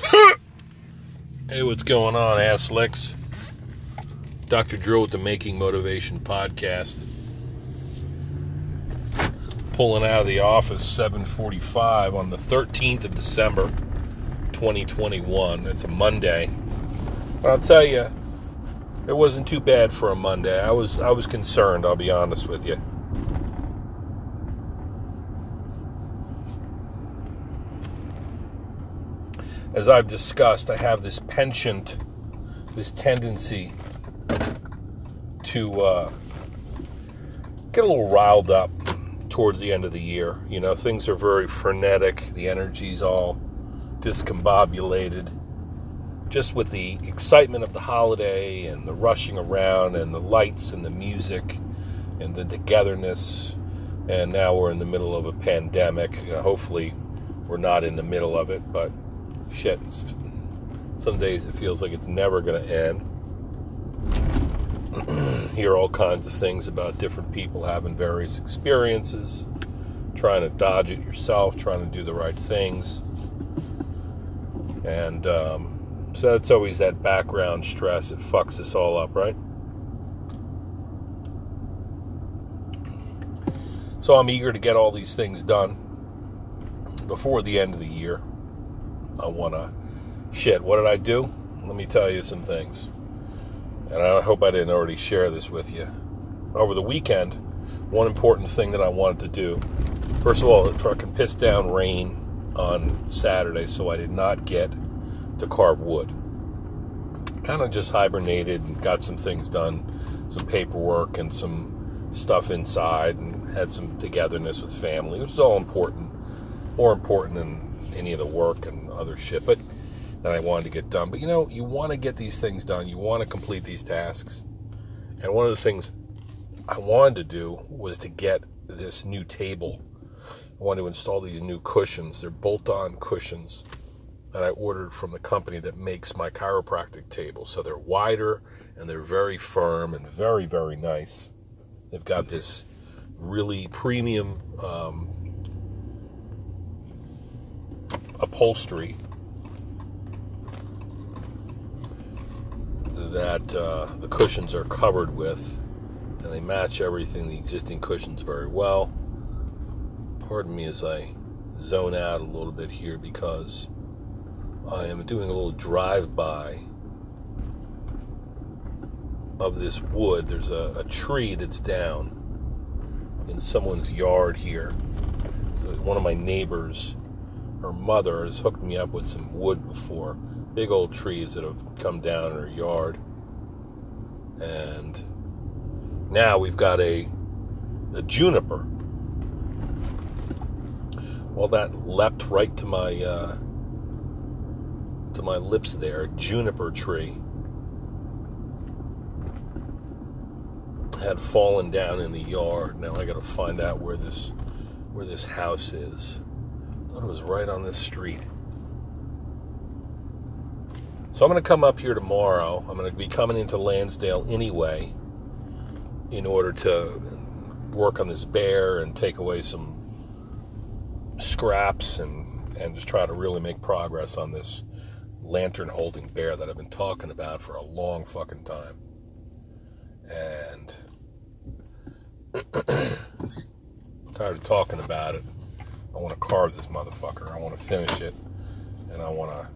Hey, what's going on, ass licks? Dr. Drill with the Making Motivation podcast. Pulling out of the office 7:45 on the 13th of December 2021. It's a Monday. But I'll tell you, it wasn't too bad for a Monday. I was I was concerned, I'll be honest with you. As I've discussed, I have this penchant, this tendency to uh, get a little riled up towards the end of the year. You know, things are very frenetic, the energy's all discombobulated. Just with the excitement of the holiday and the rushing around and the lights and the music and the togetherness. And now we're in the middle of a pandemic. Hopefully, we're not in the middle of it, but shit, some days it feels like it's never going to end. Hear all kinds of things about different people having various experiences, trying to dodge it yourself, trying to do the right things. And um, so that's always that background stress. It fucks us all up, right? So I'm eager to get all these things done before the end of the year. I want to. Shit, what did I do? Let me tell you some things. And I hope I didn't already share this with you. Over the weekend, one important thing that I wanted to do first of all, it fucking pissed down rain on Saturday, so I did not get to carve wood. Kind of just hibernated and got some things done, some paperwork and some stuff inside, and had some togetherness with family, which is all important. More important than any of the work and other shit, but that I wanted to get done. But you know, you want to get these things done. You want to complete these tasks. And one of the things I wanted to do was to get this new table. I wanted to install these new cushions. They're bolt-on cushions that I ordered from the company that makes my chiropractic table. So they're wider and they're very firm and very, very nice. They've got this really premium um, upholstery that uh, the cushions are covered with, and they match everything, the existing cushions, very well. Pardon me as I zone out a little bit here because I am doing a little drive by of this wood. There's a, a, tree that's down in someone's yard here. So one of my neighbors her mother has hooked me up with some wood before. Big old trees that have come down in her yard. And now we've got a, a juniper. Well, that leapt right to my uh, to my lips there. Juniper tree had fallen down in the yard. Now I got to find out where this where this house is thought it was right on this street. So I'm going to come up here tomorrow. I'm going to be coming into Lansdale anyway in order to work on this bear and take away some scraps and, and just try to really make progress on this lantern holding bear that I've been talking about for a long fucking time. And tired of talking about it. I want to carve this motherfucker. I want to finish it. And I want to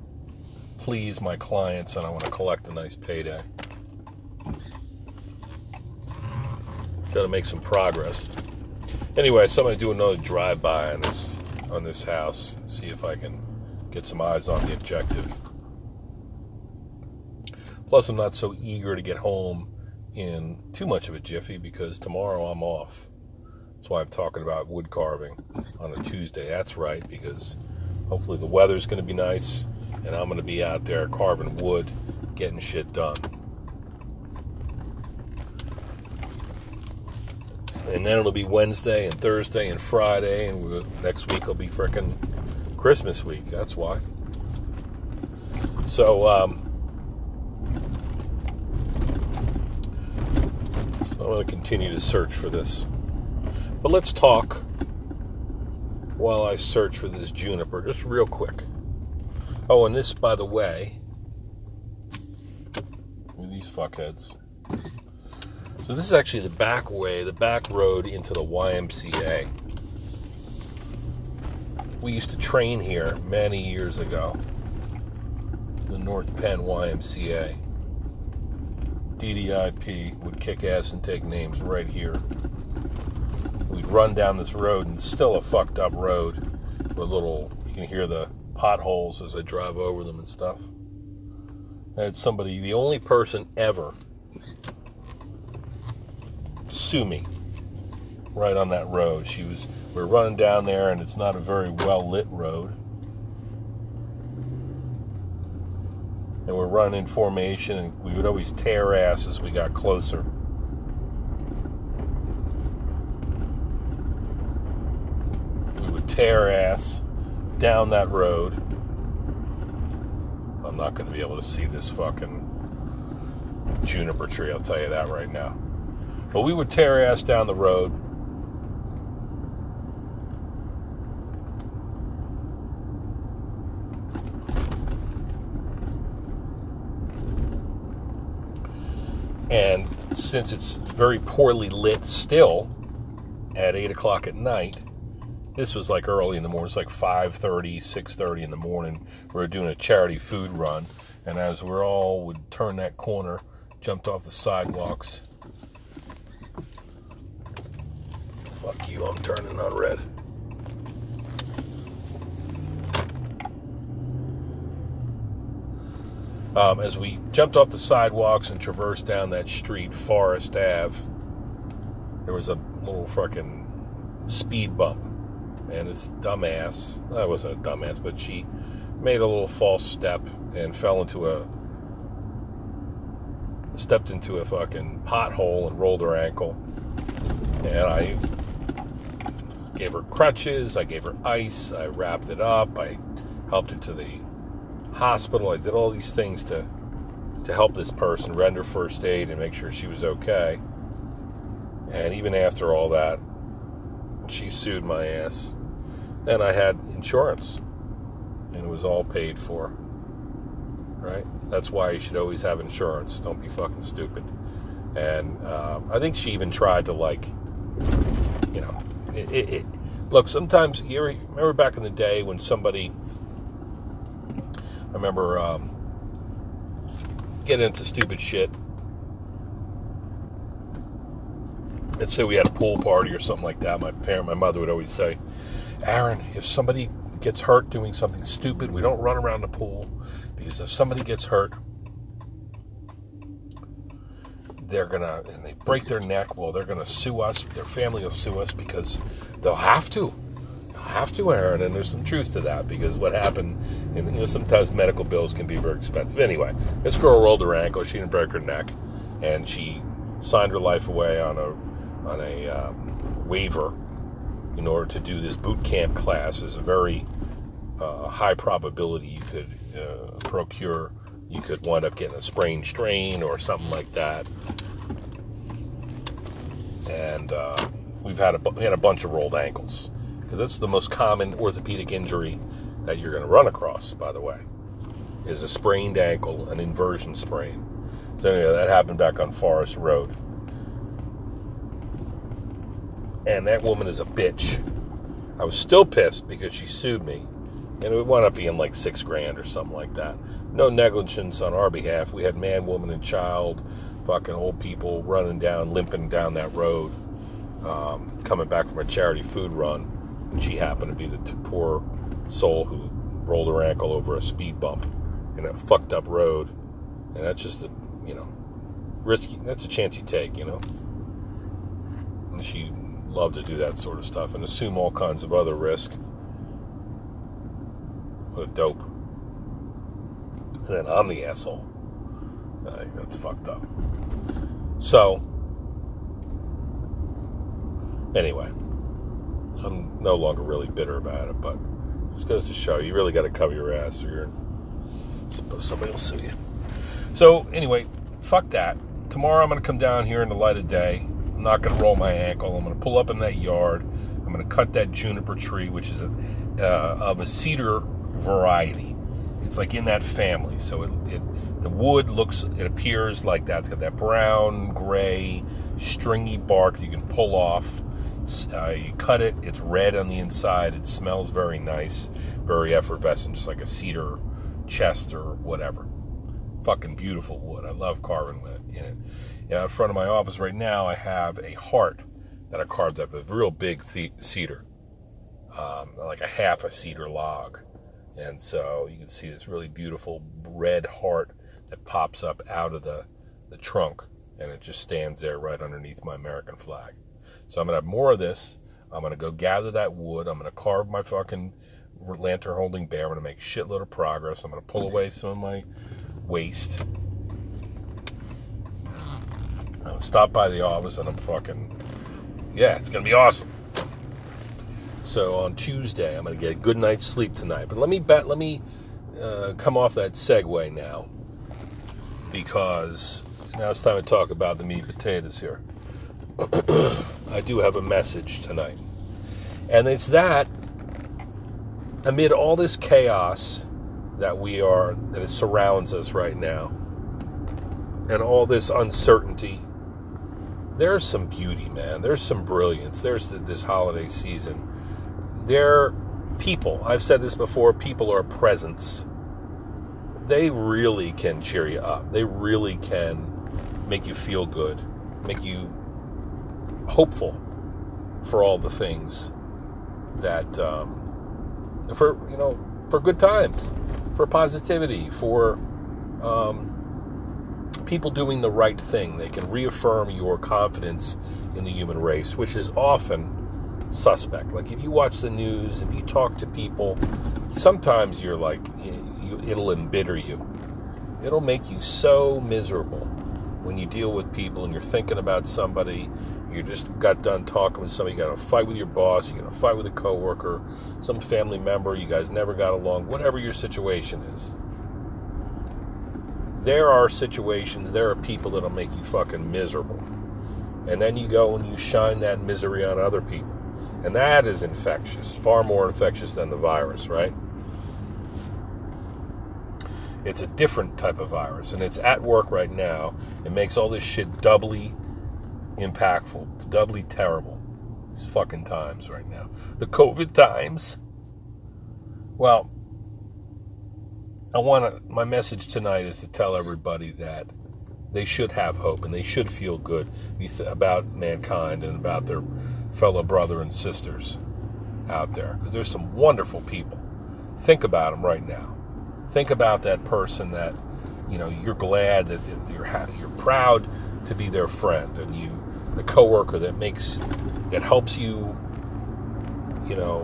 please my clients and I want to collect a nice payday. Got to make some progress. Anyway, so I'm going to do another drive-by on this on this house. See if I can get some eyes on the objective. Plus, I'm not so eager to get home in too much of a jiffy because tomorrow I'm off. That's why I'm talking about wood carving on a Tuesday. That's right, because hopefully the weather's going to be nice and I'm going to be out there carving wood, getting shit done. And then it'll be Wednesday and Thursday and Friday, and we'll, next week will be fricking Christmas week. That's why. So, um, so I'm going to continue to search for this. But let's talk while I search for this juniper, just real quick. Oh, and this, by the way, these fuckheads. So this is actually the back way, the back road into the YMCA. We used to train here many years ago. The North Penn YMCA. DDIP would kick ass and take names right here. We'd run down this road, and it's still a fucked up road with little, you can hear the potholes as I drive over them and stuff. I had somebody, the only person ever, sue me right on that road. She was, we are running down there, and it's not a very well lit road. And we're running in formation, and we would always tear ass as we got closer. We would tear ass down that road. I'm not going to be able to see this fucking juniper tree, I'll tell you that right now. But we would tear ass down the road. And since it's very poorly lit still at 8 o'clock at night, this was like early in the morning. It's like 5.30, 6.30 in the morning. We were doing a charity food run. And as we all would turn that corner, jumped off the sidewalks. Fuck you, I'm turning on red. Um, as we jumped off the sidewalks and traversed down that street, Forest Ave, there was a little fucking speed bump. And this dumbass, I wasn't a dumbass, but she made a little false step and fell into a, stepped into a fucking pothole and rolled her ankle. And I gave her crutches, I gave her ice, I wrapped it up, I helped her to the hospital. I did all these things to to help this person render first aid and make sure she was okay. And even after all that, she sued my ass. And I had insurance. And it was all paid for. Right? That's why you should always have insurance. Don't be fucking stupid. And uh, I think she even tried to, like, you know, it, it, it, look, sometimes, you remember back in the day when somebody I remember um, getting into stupid shit. Let's say we had a pool party or something like that. My parent, my mother would always say, Aaron, if somebody gets hurt doing something stupid, we don't run around the pool because if somebody gets hurt, they're gonna and they break their neck. Well, they're gonna sue us. Their family will sue us because they'll have to have to, Aaron, and there's some truth to that because what happened, and, you know, sometimes medical bills can be very expensive. Anyway, this girl rolled her ankle, she didn't break her neck, and she signed her life away on a on a um, waiver in order to do this boot camp class. Is a very uh, high probability you could uh, procure. You could wind up getting a sprained strain or something like that. And uh, we've had a, we had a bunch of rolled ankles because that's the most common orthopedic injury that you're going to run across, by the way, is a sprained ankle, an inversion sprain. So anyway, that happened back on Forest Road. And that woman is a bitch. I was still pissed because she sued me. And it wound up being like six grand or something like that. No negligence on our behalf. We had man, woman, and child, fucking old people running down, limping down that road, um, coming back from a charity food run and she happened to be the poor soul who rolled her ankle over a speed bump in a fucked up road. And that's just a, you know, risky. That's a chance you take, you know. And she loved to do that sort of stuff and assume all kinds of other risk. What a dope. And then I'm the asshole. That's fucked up. So, anyway. I'm no longer really bitter about it, but it just goes to show you really got to cover your ass or you're somebody will sue you. So anyway, fuck that. Tomorrow I'm going to come down here in the light of day. I'm not going to roll my ankle. I'm going to pull up in that yard. I'm going to cut that juniper tree, which is a, uh, of a cedar variety. it's like in that family. So it, it the wood looks it appears like that. It's got that brown, gray, stringy bark you can pull off. Uh, you cut it, it's red on the inside. It smells very nice, very effervescent, just like a cedar chest or whatever. Fucking beautiful wood. I love carving in it. And out front of my office right now, I have a heart that I carved up, a real big cedar, um, like a half a cedar log. And so you can see this really beautiful red heart that pops up out of the, the trunk, and it just stands there right underneath my American flag. So I'm gonna have more of this. I'm gonna go gather that wood. I'm gonna carve my fucking lantern holding bear. I'm gonna make shitload of progress. I'm gonna pull away some of my waste. Stop by the office and I'm fucking yeah, it's gonna be awesome. So on Tuesday, I'm gonna get a good night's sleep tonight. But let me bet, let me uh, come off that segue now because now it's time to talk about the meat potatoes here. I do have a message tonight. And it's that amid all this chaos that we are, that surrounds us right now, and all this uncertainty, there's some beauty, man. There's some brilliance. There's the, this holiday season. There, people, I've said this before, people are presents. They really can cheer you up. They really can make you feel good, make you hopeful for all the things that um, for you know for good times, for positivity, for um, people doing the right thing. They can reaffirm your confidence in the human race, which is often suspect. Like if you watch the news, if you talk to people, sometimes you're like you, it'll embitter you. It'll make you so miserable when you deal with people and you're thinking about somebody you just got done talking with somebody, you got a fight with your boss, you got a fight with a coworker, some family member, you guys never got along, whatever your situation is. There are situations, there are people that'll make you fucking miserable. And then you go and you shine that misery on other people. And that is infectious, far more infectious than the virus, right? It's a different type of virus, and it's at work right now. It makes all this shit doubly impactful, doubly terrible. These fucking times right now. The COVID times. Well, I want to, my message tonight is to tell everybody that they should have hope and they should feel good about mankind and about their fellow brother and sisters out there. Because there's some wonderful people. Think about them right now. Think about that person that, you know, you're glad that you're, you're proud to be their friend and you the coworker that makes that helps you, you know,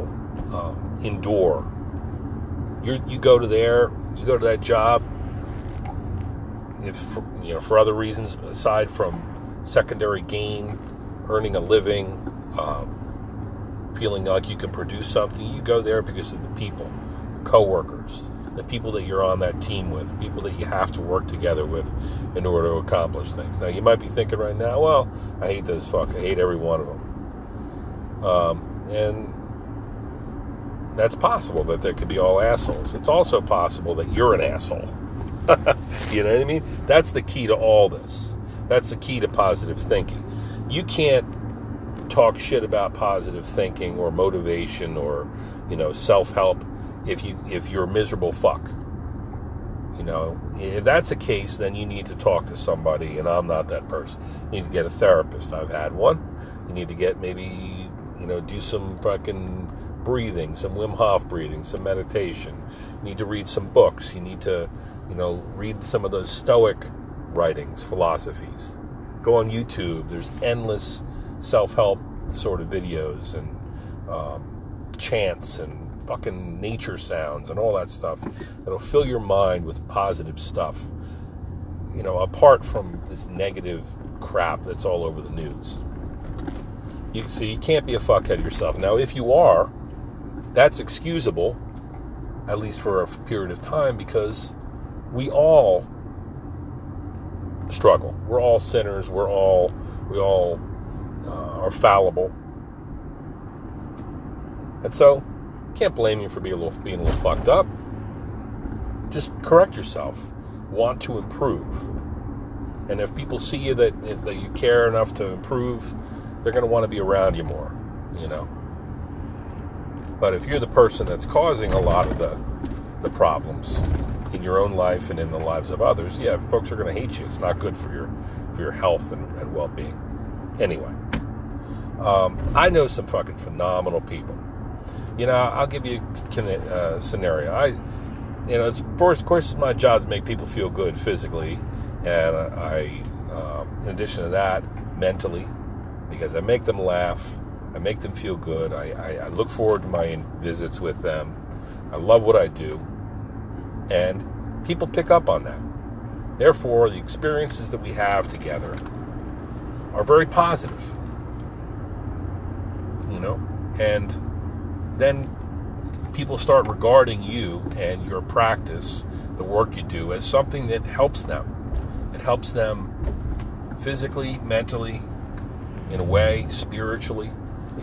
um, endure. You you go to there, you go to that job. If you know for other reasons aside from secondary gain, earning a living, um, feeling like you can produce something, you go there because of the people, coworkers, the people that you're on that team with, people that you have to work together with in order to accomplish things. Now, you might be thinking right now, well, I hate those fuck. I hate every one of them. Um, and that's possible that there could be all assholes. It's also possible that you're an asshole. you know what I mean? That's the key to all this. That's the key to positive thinking. You can't talk shit about positive thinking or motivation or, you know, self-help if you if you're a miserable fuck. You know, if that's the case, then you need to talk to somebody, and I'm not that person. You need to get a therapist. I've had one. You need to get maybe, you know, do some fucking breathing, some Wim Hof breathing, some meditation. You need to read some books. You need to, you know, read some of those Stoic writings, philosophies. Go on YouTube. There's endless self-help sort of videos and um, chants and fucking nature sounds and all that stuff that'll fill your mind with positive stuff. You know, apart from this negative crap that's all over the news. You, so you can't be a fuckhead yourself. Now, if you are, that's excusable, at least for a period of time, because we all struggle. We're all sinners. We're all we all uh, are fallible, and so can't blame you for being a little being a little fucked up. just correct yourself. Want to improve. And if people see you that that you care enough to improve, they're going to want to be around you more, you know. But if you're the person that's causing a lot of the the problems in your own life and in the lives of others, yeah, folks are going to hate you. It's not good for your for your health and, and well-being. Anyway, um, I know some fucking phenomenal people. You know, I'll give you a scenario. I, you know, it's of course, of course, it's my job to make people feel good physically, and I, um, in addition to that, mentally, because I make them laugh, I make them feel good. I, I, I look forward to my visits with them. I love what I do, and people pick up on that. Therefore, the experiences that we have together are very positive. You know, and then people start regarding you and your practice, the work you do, as something that helps them. It helps them physically, mentally, in a way, spiritually.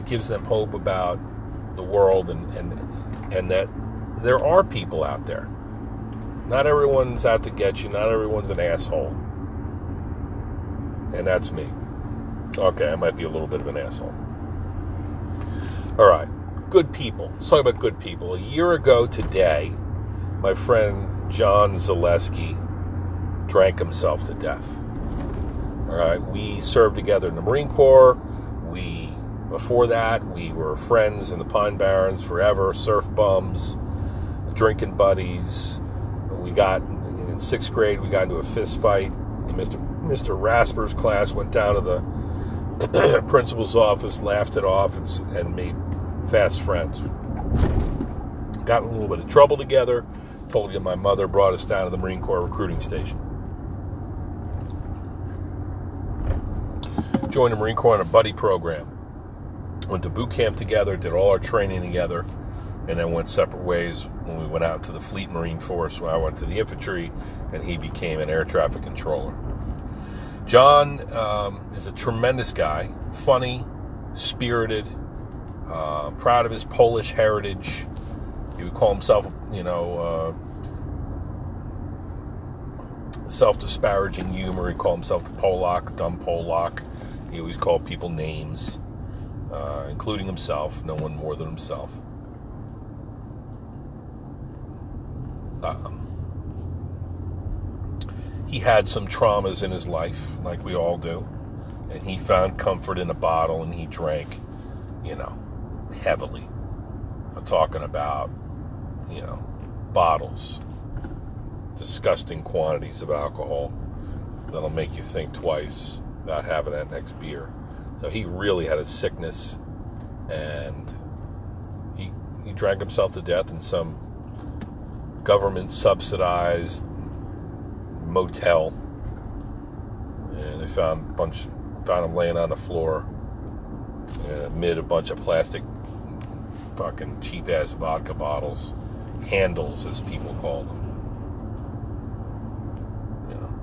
It gives them hope about the world and, and, and that there are people out there. Not everyone's out to get you, not everyone's an asshole. And that's me. Okay, I might be a little bit of an asshole. All right good people. Let's talk about good people. A year ago today, my friend John Zaleski drank himself to death. All right, we served together in the Marine Corps. Before that, we were friends in the Pine Barrens forever, surf bums, drinking buddies. We got in sixth grade, we got into a fist fight. Mr. Mr. Rasper's class went down to the principal's office, laughed it off, and, and made fast friends. Got in a little bit of trouble together. Told you my mother brought us down to the Marine Corps recruiting station. Joined the Marine Corps on a buddy program. Went to boot camp together, did all our training together, and then went separate ways when we went out to the Fleet Marine Force, where I went to the infantry, and he became an air traffic controller. John um, is a tremendous guy, funny, spirited, uh, proud of his Polish heritage. He would call himself, you know, uh, self disparaging humor. He'd call himself the Polak, dumb Polak. He always called people names, uh, including himself, no one more than himself. Um, he had some traumas in his life, like we all do, and he found comfort in a bottle and he drank, you know, heavily. I'm talking about, you know, bottles, disgusting quantities of alcohol that'll make you think twice about having that next beer. So he really had a sickness and he he drank himself to death in some government subsidized motel. And they found a bunch found him laying on the floor uh, amid a bunch of plastic fucking cheap ass vodka bottles, handles as people call them. You know,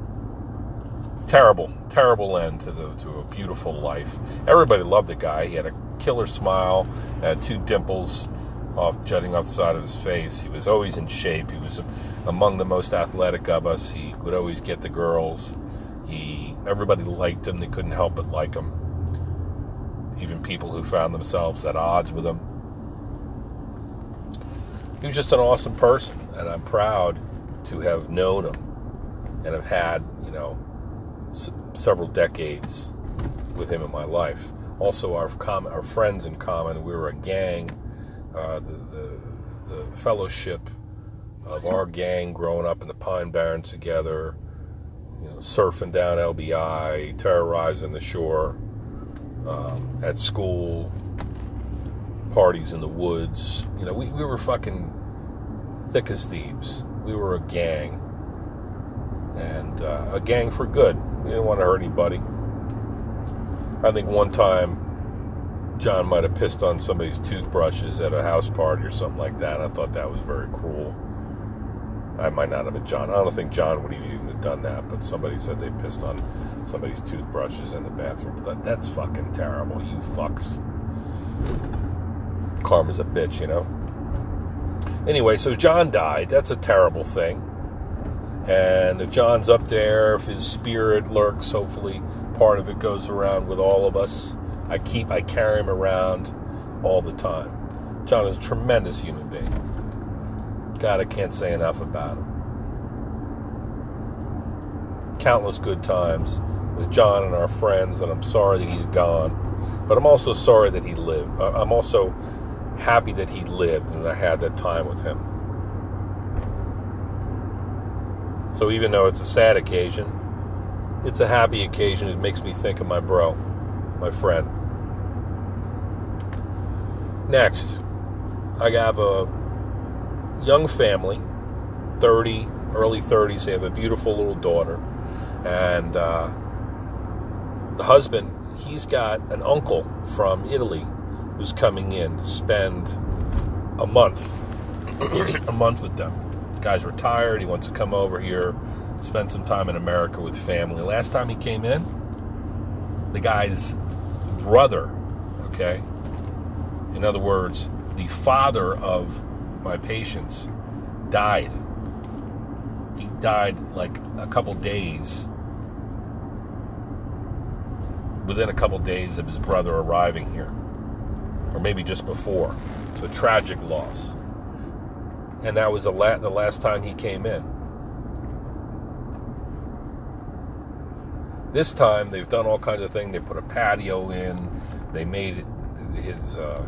terrible, terrible end to the to a beautiful life. Everybody loved the guy. He had a killer smile, had two dimples off jutting off the side of his face. He was always in shape. He was among the most athletic of us. He would always get the girls. He everybody liked him. They couldn't help but like him. Even people who found themselves at odds with him he was just an awesome person, and I'm proud to have known him and have had, you know, s- several decades with him in my life. Also, our com- our friends in common. We were a gang. Uh, the, the, the fellowship of our gang growing up in the Pine Barrens together, you know, surfing down LBI, terrorizing the shore, um, at school, parties in the woods. You know, we, we were fucking thick as thieves. We were a gang. And uh, a gang for good. We didn't want to hurt anybody. I think one time John might have pissed on somebody's toothbrushes at a house party or something like that. I thought that was very cruel. I might not have been John. I don't think John would have even have done that, but somebody said they pissed on somebody's toothbrushes in the bathroom. But that's fucking terrible. You fucks karma's a bitch, you know? Anyway, so John died. That's a terrible thing. And if John's up there, if his spirit lurks, hopefully part of it goes around with all of us. I keep, I carry him around all the time. John is a tremendous human being. God, I can't say enough about him. Countless good times with John and our friends, and I'm sorry that he's gone. But I'm also sorry that he lived. Uh, I'm also happy that he lived and I had that time with him. So even though it's a sad occasion, it's a happy occasion. It makes me think of my bro, my friend. Next, I have a young family, 30, early 30s. They have a beautiful little daughter. And uh, the husband, he's got an uncle from Italy who's coming in to spend a month, a month with them. Guy's retired. He wants to come over here, spend some time in America with family. Last time he came in, the guy's brother, okay? In other words, the father of my patients died. He died like a couple days within a couple days of his brother arriving here, or maybe just before. A tragic loss. And that was the, la- the last time he came in. This time they've done all kinds of things. They put a patio in. They made his uh,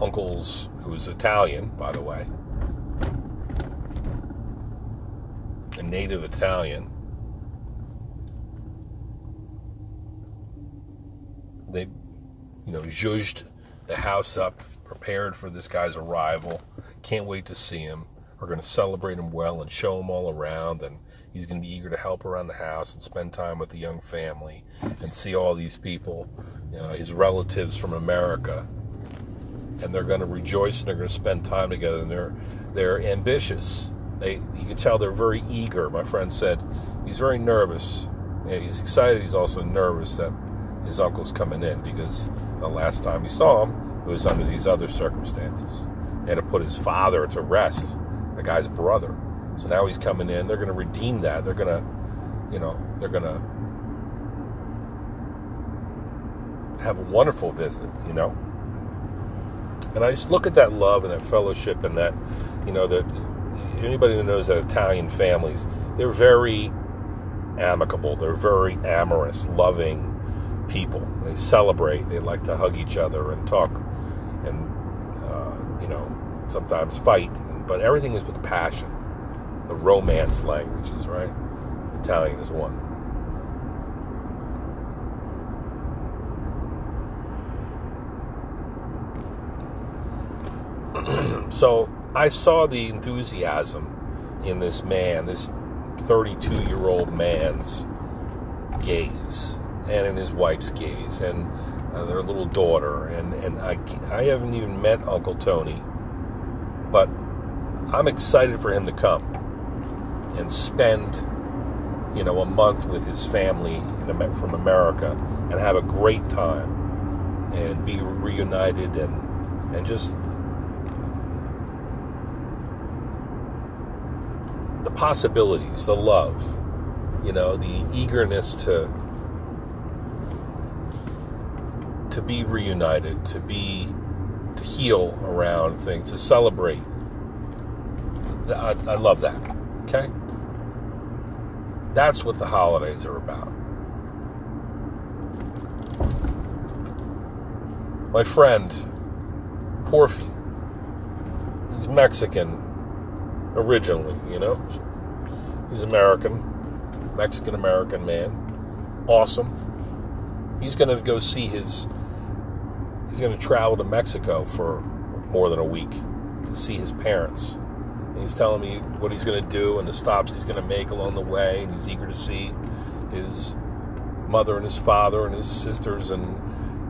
uncle's, who's Italian, by the way, a native Italian. They, you know, zhuzhed the house up, prepared for this guy's arrival. Can't wait to see him. We're going to celebrate him well and show him all around. And he's going to be eager to help around the house and spend time with the young family and see all these people, know, his relatives from America. And they're going to rejoice and they're going to spend time together. And they're they're ambitious. They you can tell they're very eager. My friend said he's very nervous. Yeah, he's excited. He's also nervous that his uncle's coming in because the last time he saw him, it was under these other circumstances. Had to put his father to rest, the guy's brother. So now he's coming in. They're going to redeem that. They're going to, you know, they're going to have a wonderful visit, you know. And I just look at that love and that fellowship and that, you know, that anybody who knows that Italian families, they're very amicable. They're very amorous, loving people. They celebrate. They like to hug each other and talk and, uh, you know, sometimes fight. But everything is with passion. The romance languages, right? Italian is one. so I saw the enthusiasm in this man, this 32 year old man's gaze, and in his wife's gaze, and uh, their little daughter. And, and I, I haven't even met Uncle Tony, but I'm excited for him to come and spend, you know, a month with his family in, from America and have a great time and be reunited and, and just the possibilities, the love, you know, the eagerness to to be reunited, to be to heal around things, to celebrate. I, I love that. Okay, that's what the holidays are about. My friend Porfi, he's Mexican originally, you know. He's American, Mexican American man. Awesome. He's going to go see his. He's going to travel to Mexico for more than a week to see his parents. And he's telling me what he's going to do and the stops he's going to make along the way, and he's eager to see his mother and his father and his sisters, and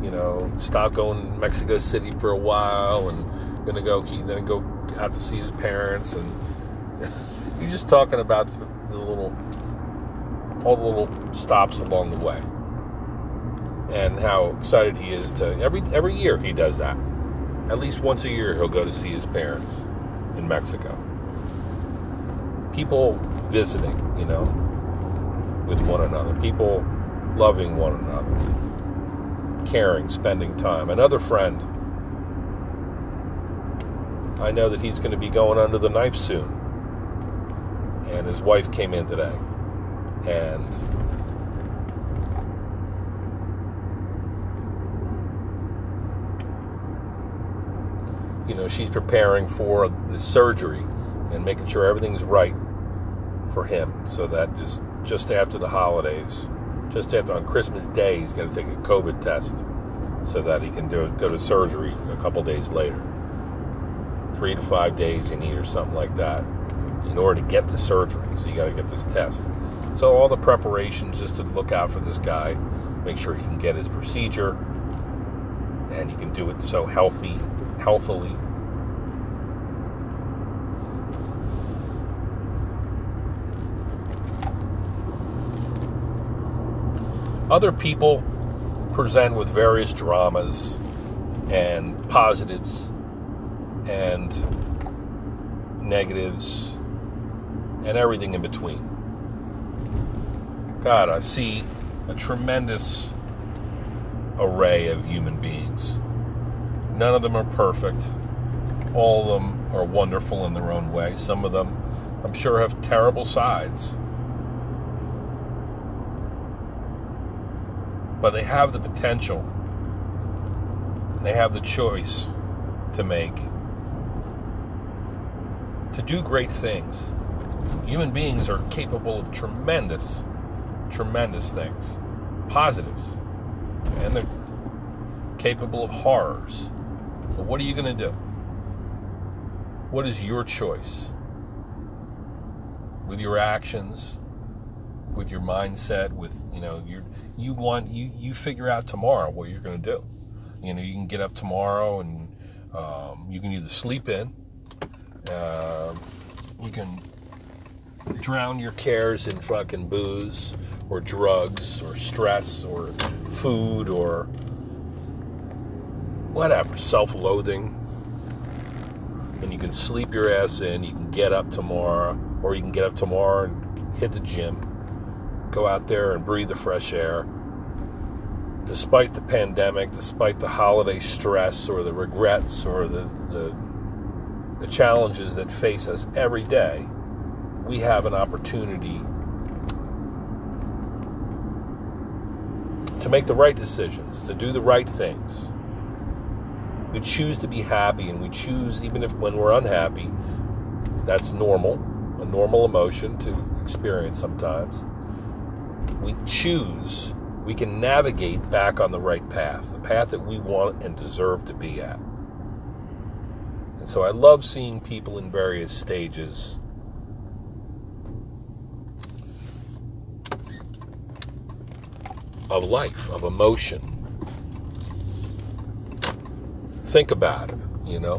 you know, stop going to Mexico City for a while, and going to go then go out to see his parents and He's just talking about the, the little, all the little stops along the way, and how excited he is to every every year he does that. At least once a year he'll go to see his parents in Mexico. People visiting, you know, with one another. People loving one another, caring, spending time. Another friend, I know that he's going to be going under the knife soon. And his wife came in today. And you know, she's preparing for the surgery and making sure everything's right for him. So that just just after the holidays, just after on Christmas Day, he's going to take a COVID test so that he can do go to surgery a couple days later. Three to five days you need, or something like that, in order to get the surgery. So you got to get this test. So all the preparations just to look out for this guy, make sure he can get his procedure, and he can do it so healthy, healthily. Other people present with various dramas and positives and negatives and everything in between. God, I see a tremendous array of human beings. None of them are perfect. All of them are wonderful in their own way. Some of them, I'm sure, have terrible sides. but they have the potential. They have the choice to make to do great things. Human beings are capable of tremendous, tremendous things, positives, and they're capable of horrors. So, what are you going to do? What is your choice? With your actions, with your mindset, with you know your you want you you figure out tomorrow what you're going to do. You know, you can get up tomorrow and um, you can either sleep in, uh, you can drown your cares in fucking booze or drugs or stress or food or whatever, self-loathing. And you can sleep your ass in. You can get up tomorrow, or you can get up tomorrow and hit the gym go out there and breathe the fresh air. Despite the pandemic, despite the holiday stress or the regrets or the, the, the challenges that face us every day, we have an opportunity to make the right decisions, to do the right things. We choose to be happy and we choose, even if when we're unhappy, that's normal, a normal emotion to experience sometimes we choose, we can navigate back on the right path, the path that we want and deserve to be at. And so I love seeing people in various stages of life, of emotion. Think about it, you know.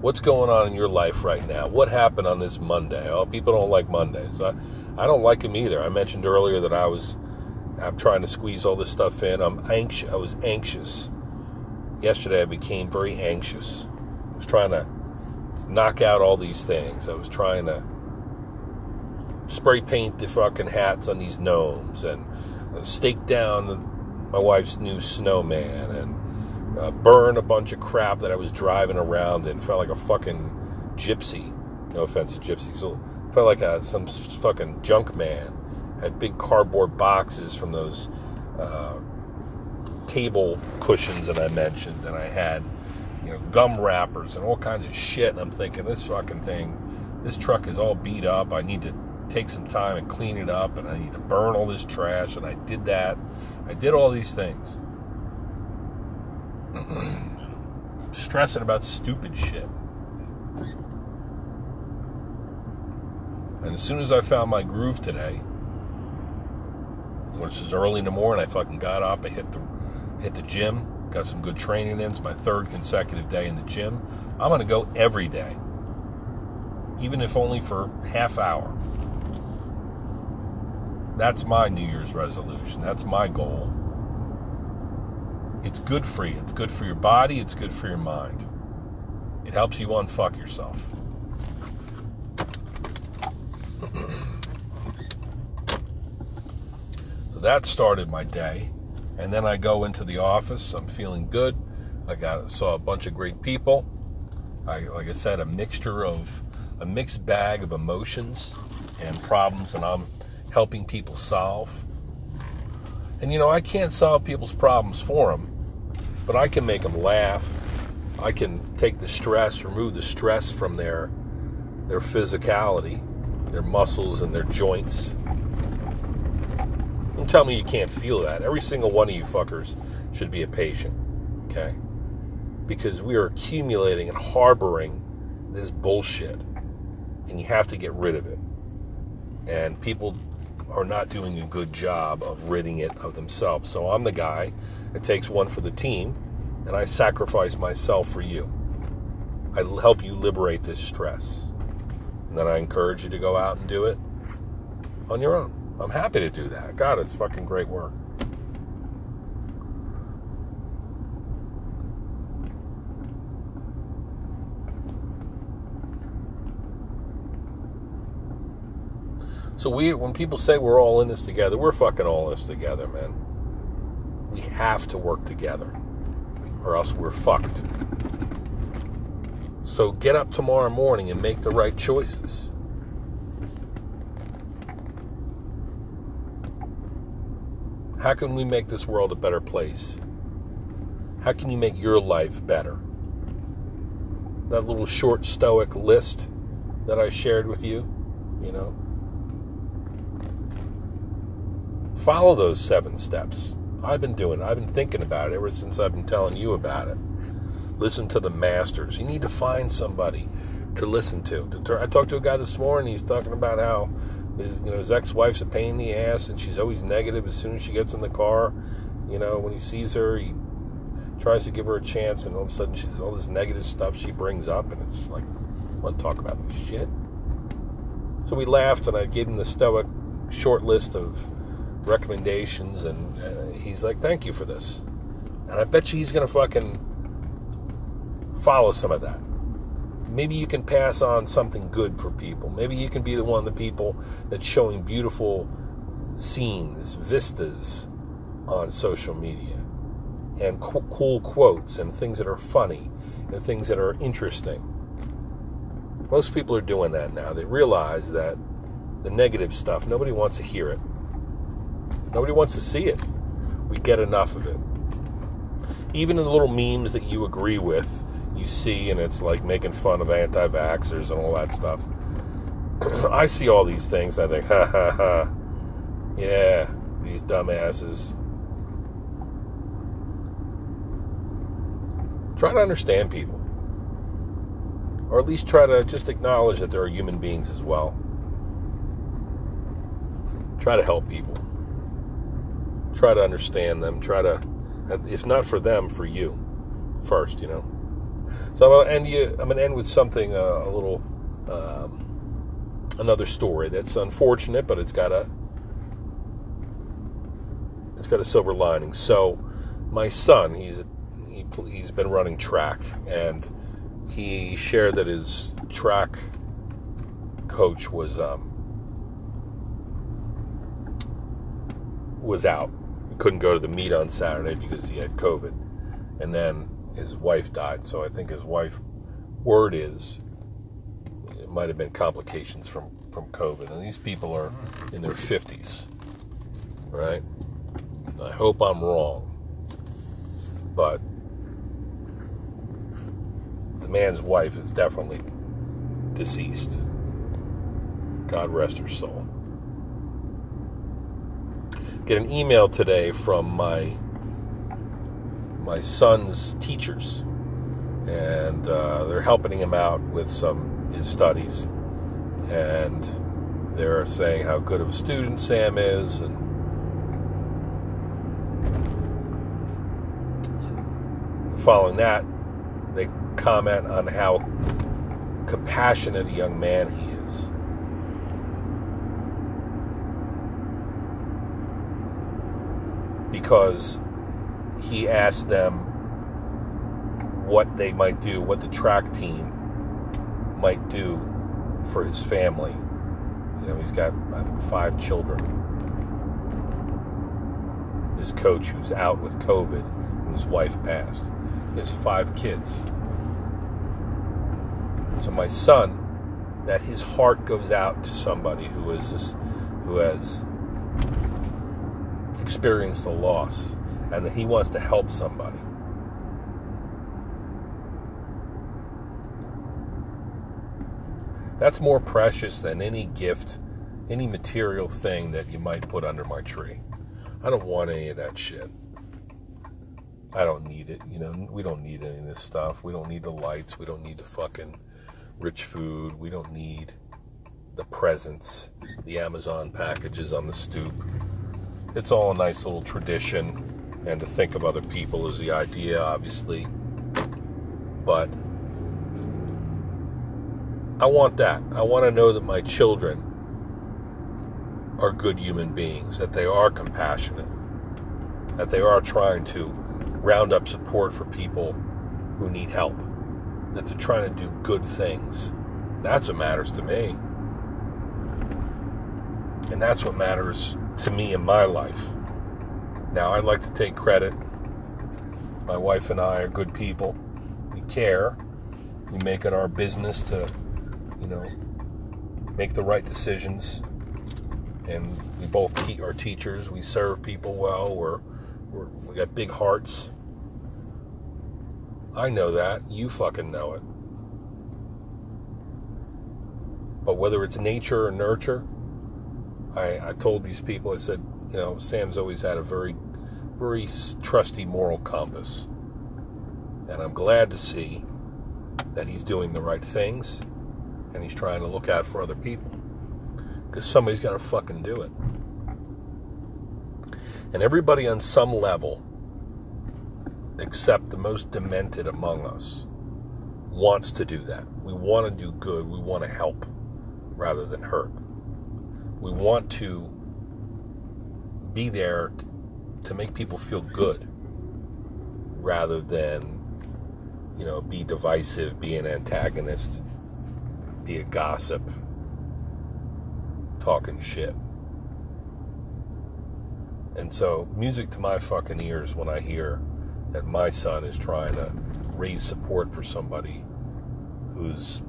What's going on in your life right now? What happened on this Monday? Oh, people don't like Mondays. I, I don't like them either. I mentioned earlier that I was I'm trying to squeeze all this stuff in. I'm anxious. I was anxious. Yesterday I became very anxious. I was trying to knock out all these things. I was trying to spray paint the fucking hats on these gnomes and stake down my wife's new snowman and uh, burn a bunch of crap that I was driving around and Felt like a fucking gypsy. No offense to gypsies. So felt like a, some fucking junk man. Had big cardboard boxes from those uh, table cushions that I mentioned, and I had you know gum wrappers and all kinds of shit. And I'm thinking, this fucking thing, this truck is all beat up. I need to take some time and clean it up, and I need to burn all this trash. And I did that. I did all these things. Stressing about stupid shit. And as soon as I found my groove today, which is early in the morning, I fucking got up, I hit the hit the gym, got some good training in. It's my third consecutive day in the gym. I'm gonna go every day. Even if only for half hour. That's my New Year's resolution. That's my goal. It's good for you. It's good for your body. It's good for your mind. It helps you unfuck yourself. so that started my day. And then I go into the office. I'm feeling good. I got saw a bunch of great people. I, like I said, a mixture of a mixed bag of emotions and problems, and I'm helping people solve. And you know, I can't solve people's problems for them, but I can make them laugh. I can take the stress, remove the stress from their their physicality, their muscles and their joints. Don't tell me you can't feel that. Every single one of you fuckers should be a patient, okay? Because we are accumulating and harboring this bullshit, and you have to get rid of it. And people are not doing a good job of ridding it of themselves. So I'm the guy that takes one for the team, and I sacrifice myself for you. I help you liberate this stress. And then I encourage you to go out and do it on your own. I'm happy to do that. God, it's fucking great work. So we, when people say we're all in this together, we're fucking all in this together, man. We have to work together, or else we're fucked. So get up tomorrow morning and make the right choices. How can we make this world a better place? How can you make your life better? That little short stoic list that I shared with you, you know, follow those seven steps. I've been doing it. I've been thinking about it ever since I've been telling you about it. Listen to the masters. You need to find somebody to listen to. I talked to a guy this morning. He's talking about how his, you know, his ex-wife's a pain in the ass, and she's always negative as soon as she gets in the car. You know, when he sees her, he tries to give her a chance, and all of a sudden, she's all this negative stuff she brings up, and it's like, I want to talk about this shit. So we laughed, and I gave him the stoic short list of recommendations, and uh, he's like, "Thank you for this." And I bet you he's gonna fucking follow some of that. Maybe you can pass on something good for people. Maybe you can be the one of the people that's showing beautiful scenes, vistas on social media, and co- cool quotes, and things that are funny, and things that are interesting. Most people are doing that now. They realize that the negative stuff, nobody wants to hear it. Nobody wants to see it. We get enough of it. Even in the little memes that you agree with, you see, and it's like making fun of anti vaxxers and all that stuff. I see all these things, I think, ha ha ha. Yeah, these dumbasses. Try to understand people. Or at least try to just acknowledge that there are human beings as well. Try to help people. Try to understand them. Try to, if not for them, for you first, you know. So I'm gonna end you. I'm gonna end with something uh, a little, um, another story that's unfortunate, but it's got a, it's got a silver lining. So, my son, he's he, he's been running track, and he shared that his track coach was um, was out. Couldn't go to the meet on Saturday because he had COVID, and then his wife died. So I think his wife, word is, it might have been complications from from COVID. And these people are in their 50s, right? I hope I'm wrong, but the man's wife is definitely deceased. God rest her soul. Get an email today from my my son's teachers, and uh, they're helping him out with some his studies, and they're saying how good of a student Sam is, and following that, they comment on how compassionate a young man he is. Because he asked them what they might do, what the track team might do for his family. You know, he's got five children. his coach who's out with COVID and his wife passed. his five kids. So my son, that his heart goes out to somebody who is this, who has experienced a loss and that he wants to help somebody. That's more precious than any gift, any material thing that you might put under my tree. I don't want any of that shit. I don't need it. You know, we don't need any of this stuff. We don't need the lights. We don't need the fucking rich food. We don't need the presents, the Amazon packages on the stoop. It's all a nice little tradition, and to think of other people is the idea, obviously. But I want that. I want to know that my children are good human beings, that they are compassionate, that they are trying to round up support for people who need help, that they're trying to do good things. That's what matters to me. And that's what matters to me in my life. Now, I'd like to take credit. My wife and I are good people. We care. We make it our business to you know, make the right decisions. And we both keep our teachers. We serve people well. We're, we're we got big hearts. I know that. You fucking know it. But whether it's nature or nurture, I, I told these people, I said, you know, Sam's always had a very, very trusty moral compass. And I'm glad to see that he's doing the right things and he's trying to look out for other people. Because somebody's got to fucking do it. And everybody on some level, except the most demented among us, wants to do that. We want to do good. We want to help rather than hurt. We want to be there to make people feel good rather than, you know, be divisive, be an antagonist be a gossip, talking shit. And so, music to my fucking ears when I hear that my son is trying to raise support for somebody who's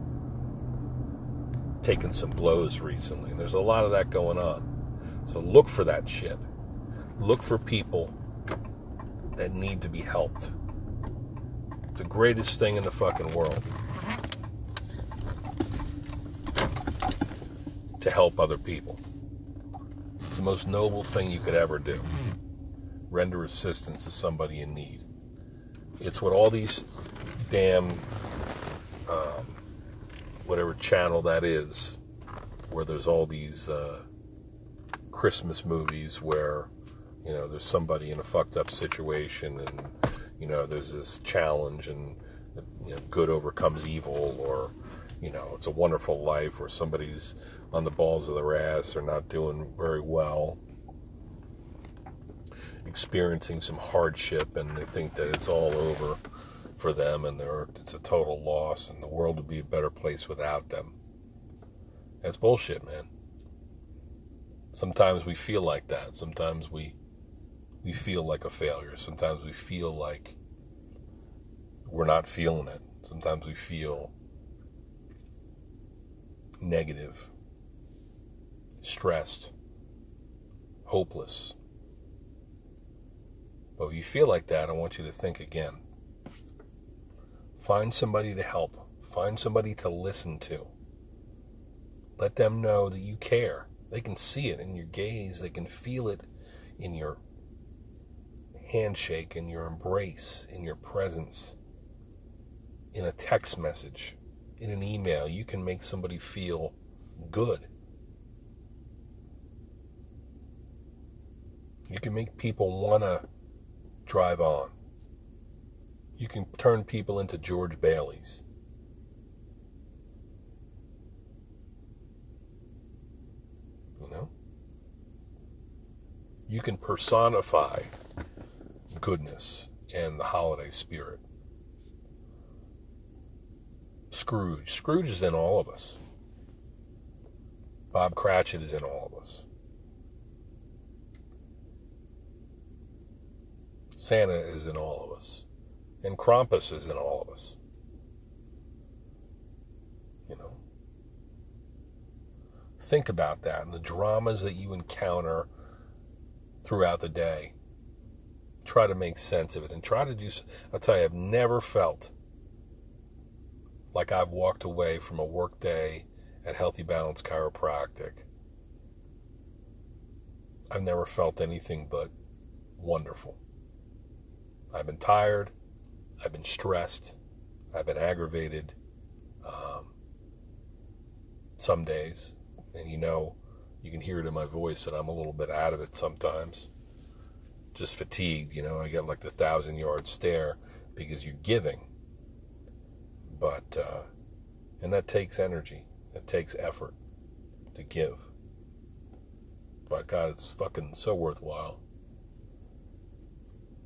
taken some blows recently. There's a lot of that going on. So look for that shit. Look for people that need to be helped. It's the greatest thing in the fucking world. to help other people. It's the most noble thing you could ever do. Render assistance to somebody in need. It's what all these damn, um, whatever channel that is, where there's all these uh, Christmas movies where, you know, there's somebody in a fucked up situation and, you know, there's this challenge and, you know, good overcomes evil or, you know, it's a wonderful life or somebody's on the balls of their ass or not doing very well, experiencing some hardship, and they think that it's all over for them and it's a total loss and the world would be a better place without them. That's bullshit, man. Sometimes we feel like that. Sometimes we we feel like a failure. Sometimes we feel like we're not feeling it. Sometimes we feel negative stressed, hopeless. But if you feel like that, I want you to think again. Find somebody to help, find somebody to listen to. Let them know that you care. They can see it in your gaze, they can feel it in your handshake, in your embrace, in your presence, in a text message, in an email. You can make somebody feel good. You can make people want to drive on. You can turn people into George Baileys. You know? You can personify goodness and the holiday spirit. Scrooge. Scrooge is in all of us. Bob Cratchit is in all of us. Santa is in all of us. And Krampus is in all of us. You know? Think about that and the dramas that you encounter throughout the day. Try to make sense of it and try to do. I'll tell you, I've never felt like I've walked away from a work day at Healthy Balance Chiropractic. I've never felt anything but wonderful. I've been tired. I've been stressed. I've been aggravated. Um, some days, and you know, you can hear it in my voice that I'm a little bit out of it sometimes. Just fatigued, you know. I get like the thousand yard stare because you're giving. But, uh, and that takes energy, it takes effort to give. But God, it's fucking so worthwhile.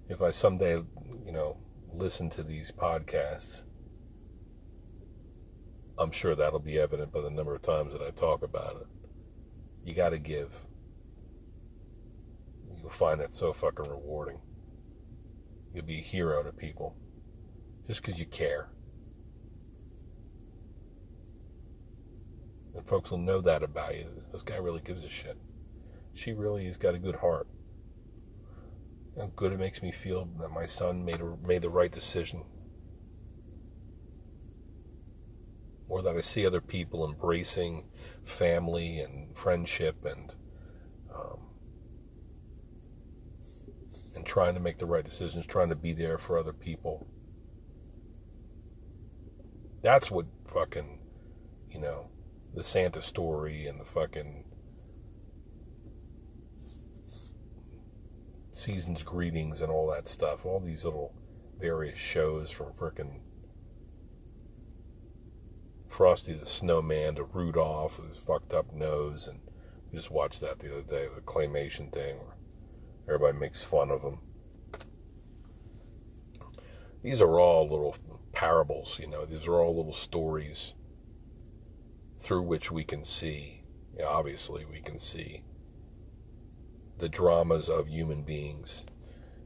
If I someday, you know, listen to these podcasts, I'm sure that'll be evident by the number of times that I talk about it. You got to give. You'll find it so fucking rewarding. You'll be a hero to people just because you care. And folks will know that about you. This guy really gives a shit. She really has got a good heart. How good it makes me feel that my son made a, made the right decision. Or that I see other people embracing family and friendship and um, and trying to make the right decisions, trying to be there for other people. That's what fucking, you know, the Santa story and the fucking season's greetings and all that stuff. All these little various shows from frickin' Frosty the Snowman to Rudolph with his fucked up nose, and we just watched that the other day, the claymation thing, where everybody makes fun of him. These are all little parables, you know. These are all little stories through which we can see, yeah, obviously, we can see the dramas of human beings,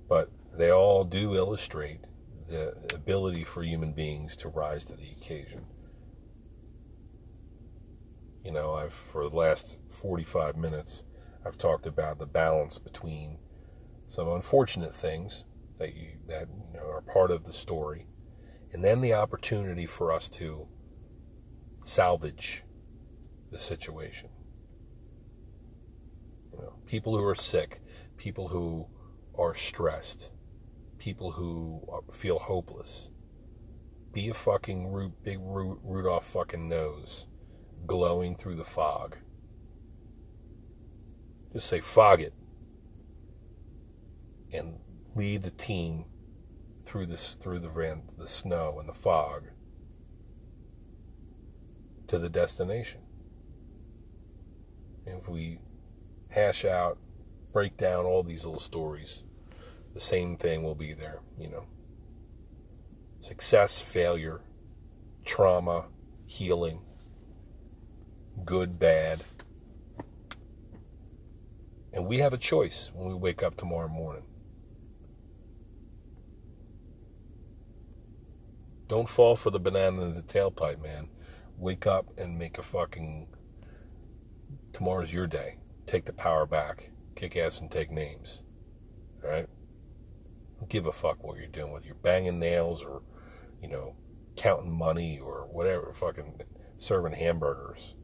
but they all do illustrate the ability for human beings to rise to the occasion. You know, I've for the last 45 minutes, I've talked about the balance between some unfortunate things that you that you know are part of the story, and then the opportunity for us to salvage the situation. Know, people who are sick, people who are stressed, people who feel hopeless. Be a fucking big Rudolph fucking nose glowing through the fog. Just say, fog it. And lead the team through this through the the snow and the fog to the destination. And if we hash out, break down all these little stories, the same thing will be there, you know. Success, failure, trauma, healing, good, bad. And we have a choice when we wake up tomorrow morning. Don't fall for the banana in the tailpipe, man. Wake up and make a fucking. Tomorrow's your day take the power back, kick ass and take names. All right? Give a fuck what you're doing, with you're banging nails or, you know, counting money or whatever, fucking serving hamburgers.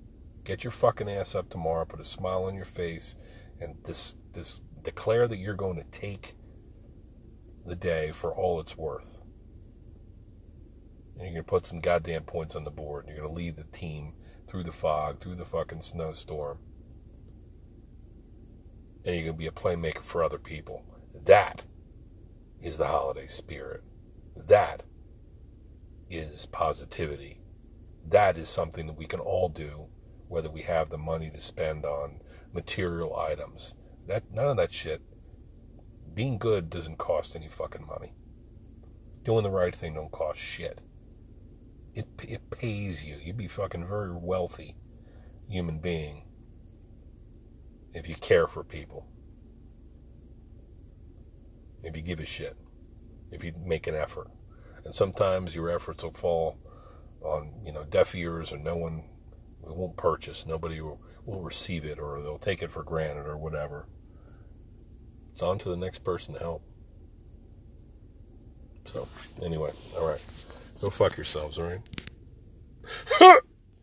Get your fucking ass up tomorrow, put a smile on your face, and this this declare that you're going to take the day for all it's worth. And you're going to put some goddamn points on the board, and you're going to lead the team through the fog, through the fucking snowstorm, and you're going to be a playmaker for other people. That is the holiday spirit. That is positivity. That is something that we can all do, whether we have the money to spend on material items. That none of that shit. Being good doesn't cost any fucking money. Doing the right thing don't cost shit. It it pays you. You'd be fucking very wealthy human being if you care for people. if you give a shit, if you make an effort. And sometimes your efforts will fall on, you know, deaf ears or no one won't purchase. Nobody will, will receive it or they'll take it for granted or whatever. It's on to the next person to help. So, anyway, all right. Go fuck yourselves, all right?